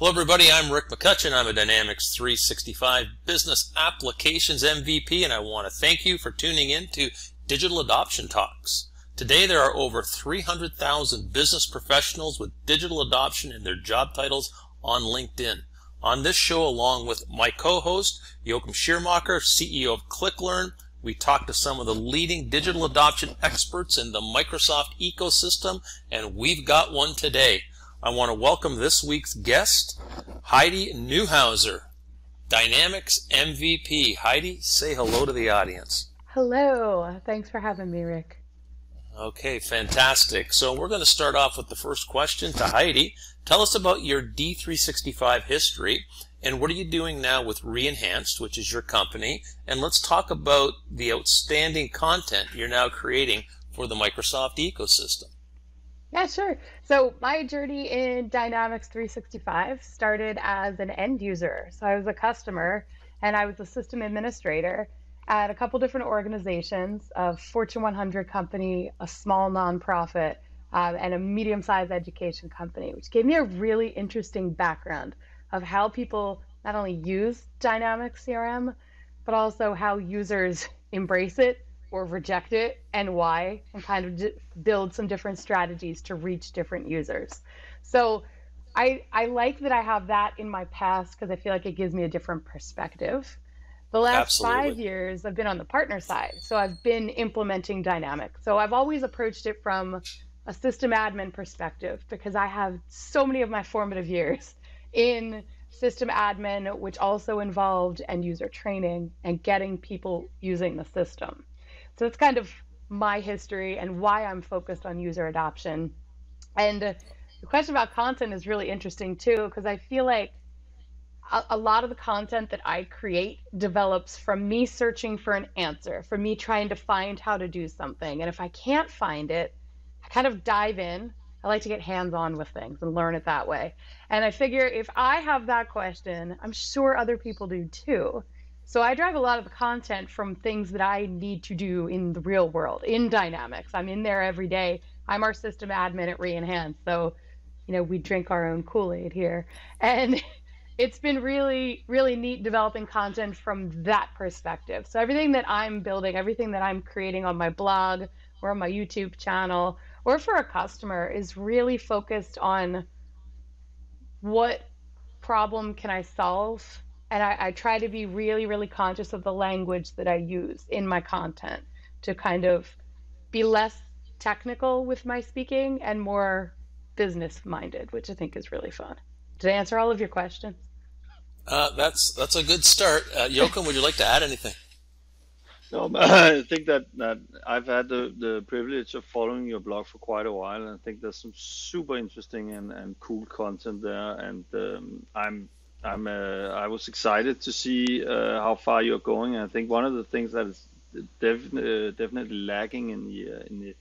Hello, everybody. I'm Rick McCutcheon. I'm a Dynamics 365 Business Applications MVP, and I want to thank you for tuning in to Digital Adoption Talks. Today, there are over 300,000 business professionals with digital adoption in their job titles on LinkedIn. On this show, along with my co-host, Joachim Schiermacher, CEO of ClickLearn, we talk to some of the leading digital adoption experts in the Microsoft ecosystem, and we've got one today. I want to welcome this week's guest, Heidi Neuhauser, Dynamics MVP. Heidi, say hello to the audience. Hello. Thanks for having me, Rick. Okay, fantastic. So we're going to start off with the first question to Heidi. Tell us about your D365 history and what are you doing now with Reenhanced, which is your company? And let's talk about the outstanding content you're now creating for the Microsoft ecosystem. Yeah, sure. So my journey in Dynamics 365 started as an end user. So I was a customer and I was a system administrator at a couple different organizations, a Fortune 100 company, a small nonprofit, um, and a medium-sized education company, which gave me a really interesting background of how people not only use Dynamics CRM, but also how users embrace it or reject it and why, and kind of d- build some different strategies to reach different users. So I, I like that I have that in my past because I feel like it gives me a different perspective. The last Absolutely. five years, I've been on the partner side. So I've been implementing dynamic So I've always approached it from a system admin perspective because I have so many of my formative years in system admin, which also involved end user training and getting people using the system. So it's kind of my history and why I'm focused on user adoption. And the question about content is really interesting too, because I feel like a, a, lot of the content that I create develops from me searching for an answer, from me trying to find how to do something. And if I can't find it, I kind of dive in. I like to get hands on with things and learn it that way. And I figure if I have that question, I'm sure other people do too. So I drive a lot of the content from things that I need to do in the real world, in Dynamics. I'm in there every day. I'm our system admin at Reenhance. So, you know, we drink our own Kool-Aid here. And it's been really, really neat developing content from that perspective. So everything that I'm building, everything that I'm creating on my blog or on my YouTube channel or for a customer is really focused on what problem can I solve and I, I, try to be really, really conscious of the language that I use in my content to kind of be less technical with my speaking and more business minded, which I think is really fun. Did I answer all of your questions? Uh, that's that's a good start. Uh, Joachim, would you like to add anything? No, I think that, that I've had the, the privilege of following your blog for quite a while, and I think there's some super interesting and, and cool content there. And um, I'm I'm uh, I was excited to see uh, how far you're going. And I think one of the things that is def- uh, definitely lacking in the uh, in the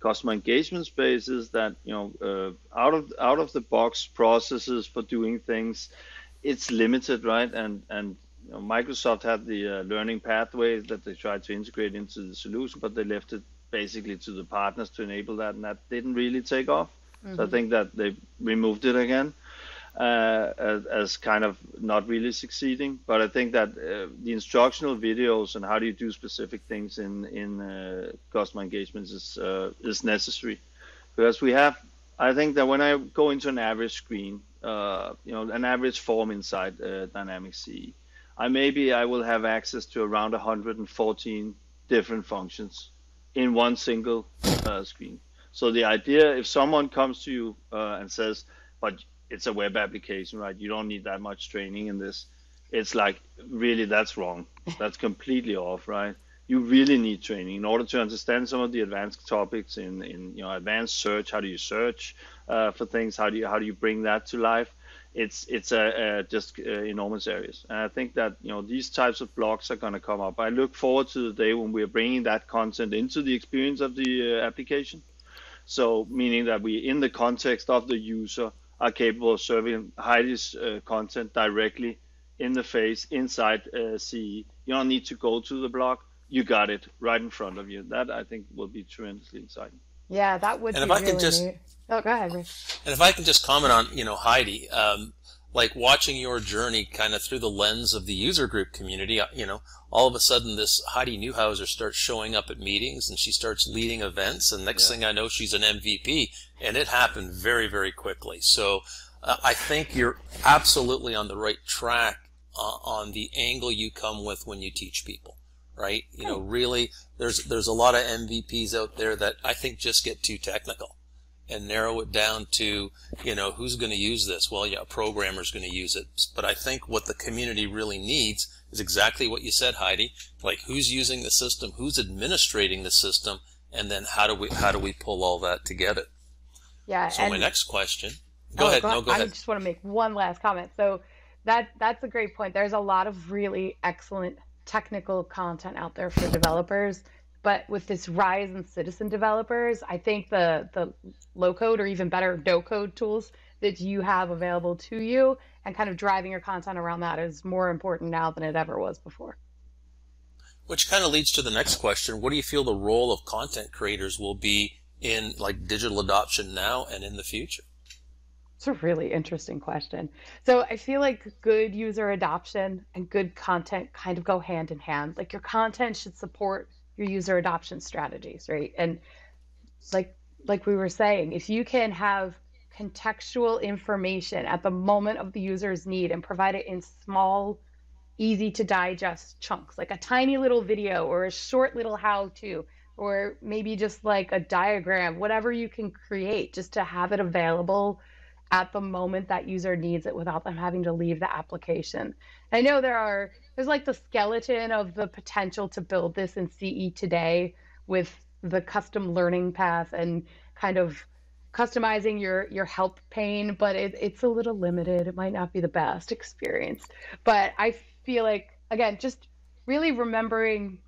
customer engagement space is that you know uh, out of out of the box processes for doing things, it's limited, right? And and you know, Microsoft had the uh, learning pathways that they tried to integrate into the solution, but they left it basically to the partners to enable that, and that didn't really take off. Mm-hmm. So I mm-hmm. think that they removed it again uh, as, kind of not really succeeding. But I think that uh, the instructional videos and how do you do specific things in in uh, customer engagements is uh, is necessary because we have. I think that when I go into an average screen, uh, you know, an average form inside uh, Dynamics CE, I maybe I will have access to around 114 different functions in one single screen. So the idea, if someone comes to you and says, "But it's a web application, right? You don't need that much training in this. It's like really that's wrong. That's completely off, right? You really need training in order to understand some of the advanced topics in, in you know advanced search. How do you search uh, for things? How do you how do you bring that to life? It's it's a, a just uh, enormous areas, and I think that you know these types of blogs are going to come up. I look forward to the day when we are bringing that content into the experience of the uh, application. So meaning that we, in the context of the user, are capable of serving Heidi's uh, content directly in the face inside uh, CE. You don't need to go to the blog. You got it right in front of you. That I think will be tremendously exciting. Yeah, that would. And be if I really can just, neat. oh, go ahead. Rick. And if I can just comment on, you know, Heidi. Um, like watching your journey kind of through the lens of the user group community, uh, you know, all of a sudden this Heidi Neuhauser starts showing up at meetings and she starts leading events and next yeah. thing I know she's an MVP and it happened very, very quickly. So uh, I think you're absolutely on the right track uh, on the angle you come with when you teach people, right? You know, really there's, there's a lot of MVPs out there that I think just get too technical and narrow it down to, you know, who's going to use this? Well, yeah, a programmer's going to use it. But I think what the community really needs is exactly what you said, Heidi. Like who's using the system, who's administrating the system, and then how do we how do we pull all that together? Yeah. So my next question. Oh, go oh, ahead. Go, no, go I ahead. I just want to make one last comment. So that that's a great point. There's a lot of really excellent technical content out there for developers but with this rise in citizen developers, I think the the low code or even better no code tools that you have available to you and kind of driving your content around that is more important now than it ever was before. Which kind of leads to the next question. What do you feel the role of content creators will be in like digital adoption now and in the future? It's a really interesting question. So I feel like good user adoption and good content kind of go hand in hand. Like your content should support your user adoption strategies, right? And like like we were saying, if you can have contextual information at the moment of the user's need and provide it in small, easy to digest chunks, like a tiny little video or a short little how to, or maybe just like a diagram, whatever you can create, just to have it available at the moment that user needs it without them having to leave the application. I know there are there's like the skeleton of the potential to build this in CE today with the custom learning path and kind of customizing your your help pane, but it, it's a little limited. It might not be the best experience. But I feel like again, just really remembering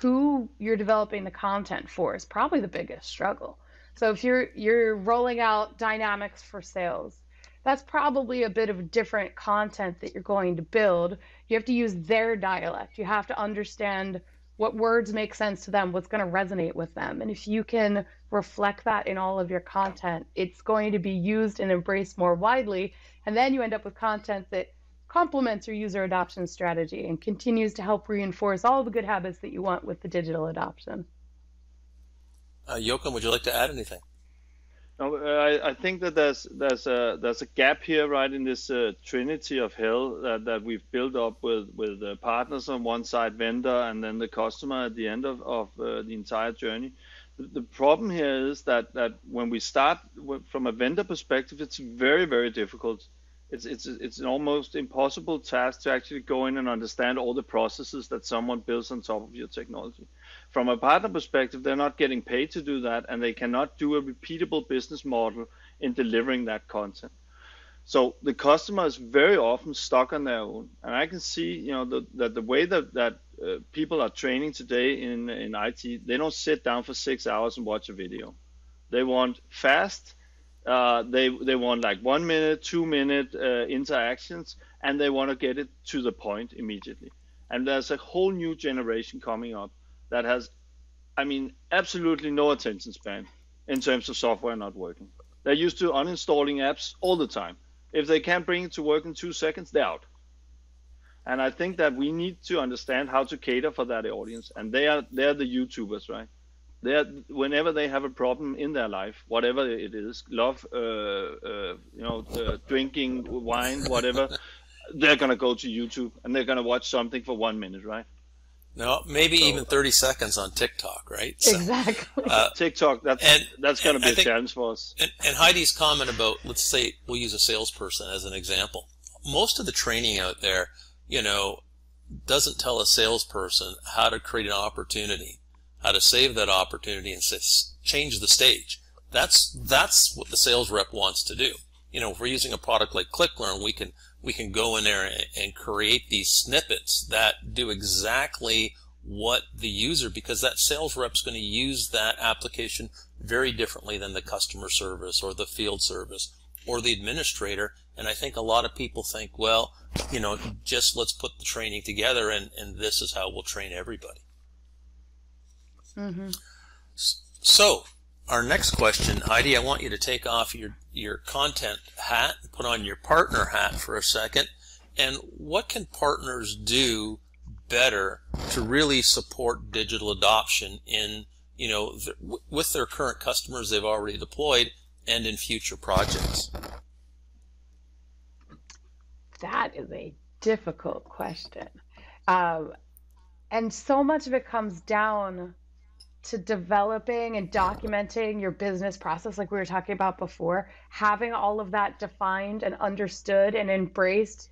who you're developing the content for is probably the biggest struggle. So if you're you're rolling out dynamics for sales, that's probably a bit of different content that you're going to build. You have to use their dialect. You have to understand what words make sense to them, what's going to resonate with them. And if you can reflect that in all of your content, it's going to be used and embraced more widely. And then you end up with content that complements your user adoption strategy and continues to help reinforce all the good habits that you want with the digital adoption. Uh, Joachim, would you like to add anything? No, I, I think that there's there's a there's a gap here, right, in this uh, trinity of hell that, that we've built up with with uh, partners on one side, vendor, and then the customer at the end of of uh, the entire journey. The, the problem here is that that when we start from a vendor perspective, it's very very difficult it's it's it's an almost impossible task to actually go in and understand all the processes that someone builds on top of your technology. From a partner perspective, they're not getting paid to do that, and they cannot do a repeatable business model in delivering that content. So the customer is very often stuck on their own, and I can see, you know, the, that the way that that uh, people are training today in in IT, they don't sit down for six hours and watch a video. They want fast uh, they they want like one minute, two minute uh, interactions, and they want to get it to the point immediately. And there's a whole new generation coming up that has, I mean, absolutely no attention span in terms of software not working. They're used to uninstalling apps all the time. If they can't bring it to work in two seconds, they're out. And I think that we need to understand how to cater for that audience. And they are they're the YouTubers, right? They're, whenever they have a problem in their life, whatever it is, love, uh, uh, you know, uh, drinking wine, whatever, they're gonna go to YouTube and they're gonna watch something for one minute, right? No, maybe so, even 30 seconds on TikTok, right? So, exactly. Uh, TikTok, that's and, that's going to be a think, challenge for us. And, and Heidi's comment about, let's say, we'll use a salesperson as an example. Most of the training out there, you know, doesn't tell a salesperson how to create an opportunity how to save that opportunity and change the stage. That's that's what the sales rep wants to do. You know, if we're using a product like ClickLearn, we can we can go in there and, and create these snippets that do exactly what the user, because that sales rep's going to use that application very differently than the customer service or the field service or the administrator. And I think a lot of people think, well, you know, just let's put the training together and, and this is how we'll train everybody. Mm-hmm. So, our next question, Heidi, I want you to take off your, your content hat, and put on your partner hat for a second. And what can partners do better to really support digital adoption in, you know, the, with their current customers they've already deployed and in future projects? That is a difficult question. Um, and so much of it comes down to developing and documenting your business process, like we were talking about before, having all of that defined and understood and embraced,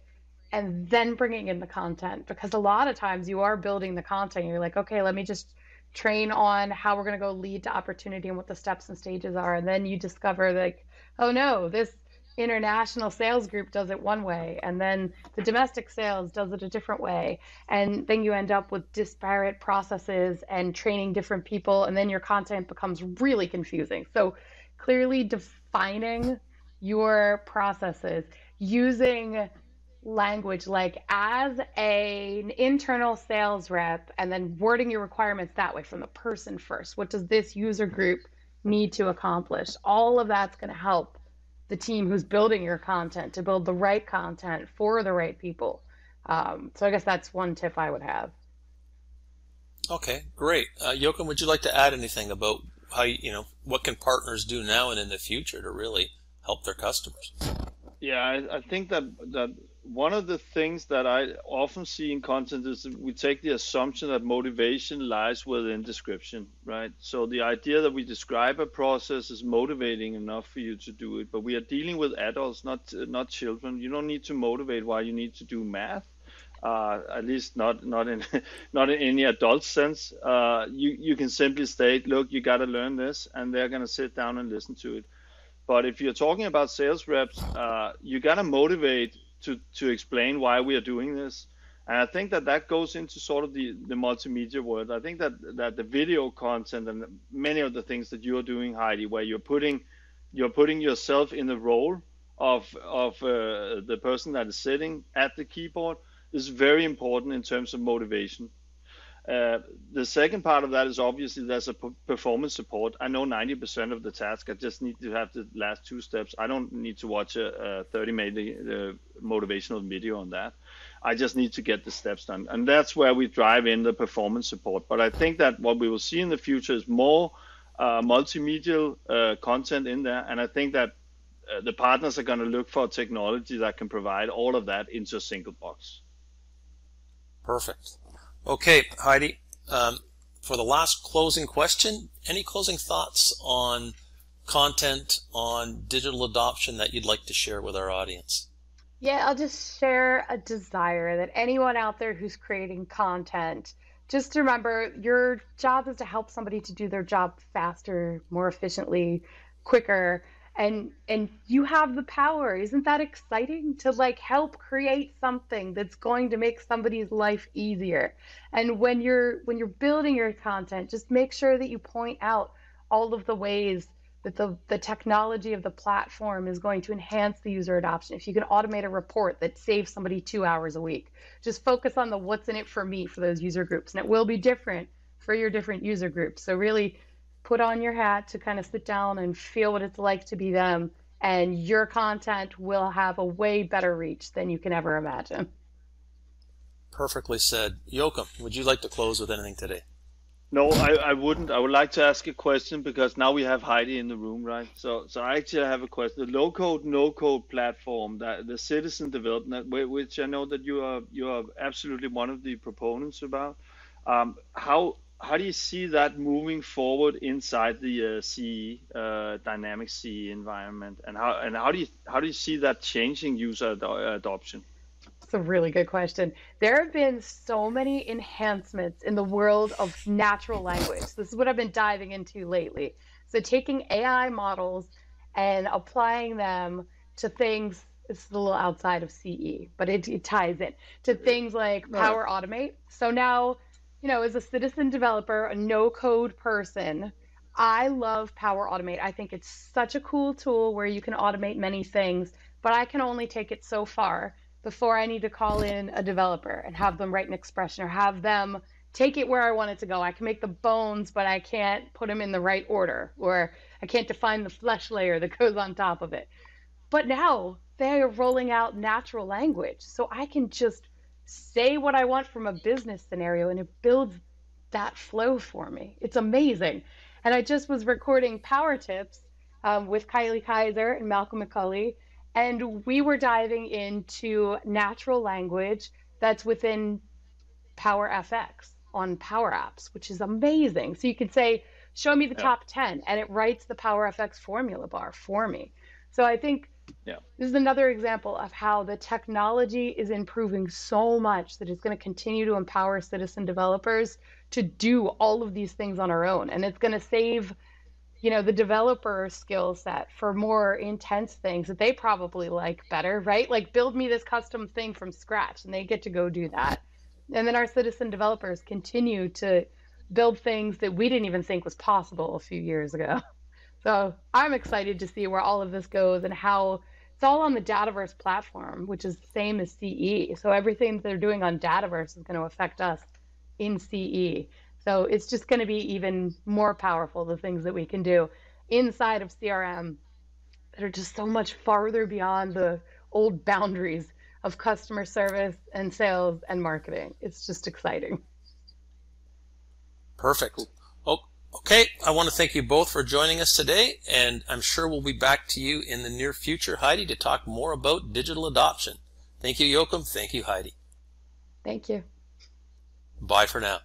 and then bringing in the content. Because a lot of times you are building the content, you're like, okay, let me just train on how we're going to go lead to opportunity and what the steps and stages are. And then you discover, like, oh no, this international sales group does it one way and then the domestic sales does it a different way. And then you end up with disparate processes and training different people and then your content becomes really confusing. So clearly defining your processes using language like as a, an internal sales rep and then wording your requirements that way from the person first. What does this user group need to accomplish? All of that's going to help the team who's building your content to build the right content for the right people. Um, so I guess that's one tip I would have. Okay, great. Uh, Joachim, would you like to add anything about how you, you know what can partners do now and in the future to really help their customers? Yeah, I, I think that that one of the things that I often see in content is we take the assumption that motivation lies within description, right? So the idea that we describe a process is motivating enough for you to do it, but we are dealing with adults, not not children. You don't need to motivate why you need to do math. Uh, at least not not in not in any adult sense. Uh, you you can simply state, look, you got to learn this, and they're gonna sit down and listen to it. But if you're talking about sales reps, uh, you gotta motivate to to explain why we are doing this. And I think that that goes into sort of the, the multimedia world. I think that that the video content and many of the things that you're doing, Heidi, where you're putting you're putting yourself in the role of of uh, the person that is sitting at the keyboard is very important in terms of motivation. Uh, the second part of that is obviously there's a performance support. I know 90% of the task. I just need to have the last two steps. I don't need to watch a, a 30 minute uh, motivational video on that. I just need to get the steps done. And that's where we drive in the performance support. But I think that what we will see in the future is more uh, multimedia uh, content in there. And I think that uh, the partners are going to look for technology that can provide all of that into a single box. Perfect. Okay, Heidi, um, for the last closing question, any closing thoughts on content, on digital adoption that you'd like to share with our audience? Yeah, I'll just share a desire that anyone out there who's creating content, just remember your job is to help somebody to do their job faster, more efficiently, quicker and and you have the power. Isn't that exciting? To like help create something that's going to make somebody's life easier. And when you're when you're building your content just make sure that you point out all of the ways that the, the technology of the platform is going to enhance the user adoption. If you can automate a report that saves somebody two hours a week just focus on the what's in it for me for those user groups. And it will be different for your different user groups. So really put on your hat to kind of sit down and feel what it's like to be them and your content will have a way better reach than you can ever imagine. Perfectly said. Joachim, would you like to close with anything today? No, I, I wouldn't. I would like to ask a question because now we have Heidi in the room, right? So, so I actually have a question. The low code, no code platform, that the citizen development, which I know that you are you are absolutely one of the proponents about. Um, how how do you see that moving forward inside the uh, CE uh, dynamic CE environment, and how and how do you how do you see that changing user ad- adoption? It's a really good question. There have been so many enhancements in the world of natural language. This is what I've been diving into lately. So taking AI models and applying them to things. It's a little outside of CE, but it, it ties in to things like Power Automate. So now you know, as a citizen developer, a no code person, I love Power Automate. I think it's such a cool tool where you can automate many things, but I can only take it so far before I need to call in a developer and have them write an expression or have them take it where I want it to go. I can make the bones, but I can't put them in the right order. Or I can't define the flesh layer that goes on top of it. But now they are rolling out natural language. So I can just say what I want from a business scenario and it builds that flow for me. It's amazing. And I just was recording Power Tips um, with Kylie Kiser and Malcolm McCulley, and we were diving into natural language that's within Power FX on Power Apps, which is amazing. So you could say, Show me the yeah. top 10, and it writes the Power FX formula bar for me. So I think yeah. this is another example of how the technology is improving so much that it's going to continue to empower citizen developers to do all of these things on our own. And it's going to save you know the developer skill set for more intense things that they probably like better right like build me this custom thing from scratch and they get to go do that and then our citizen developers continue to build things that we didn't even think was possible a few years ago so i'm excited to see where all of this goes and how it's all on the dataverse platform which is the same as ce so everything they're doing on dataverse is going to affect us in CE. So it's just going to be even more powerful, the things that we can do inside of CRM that are just so much farther beyond the old boundaries of customer service and sales and marketing. It's just exciting. Perfect. Okay. I want to thank you both for joining us today, and I'm sure we'll be back to you in the near future, Heidi, to talk more about digital adoption. Thank you, Joachim. Thank you, Heidi. Thank you. Bye for now.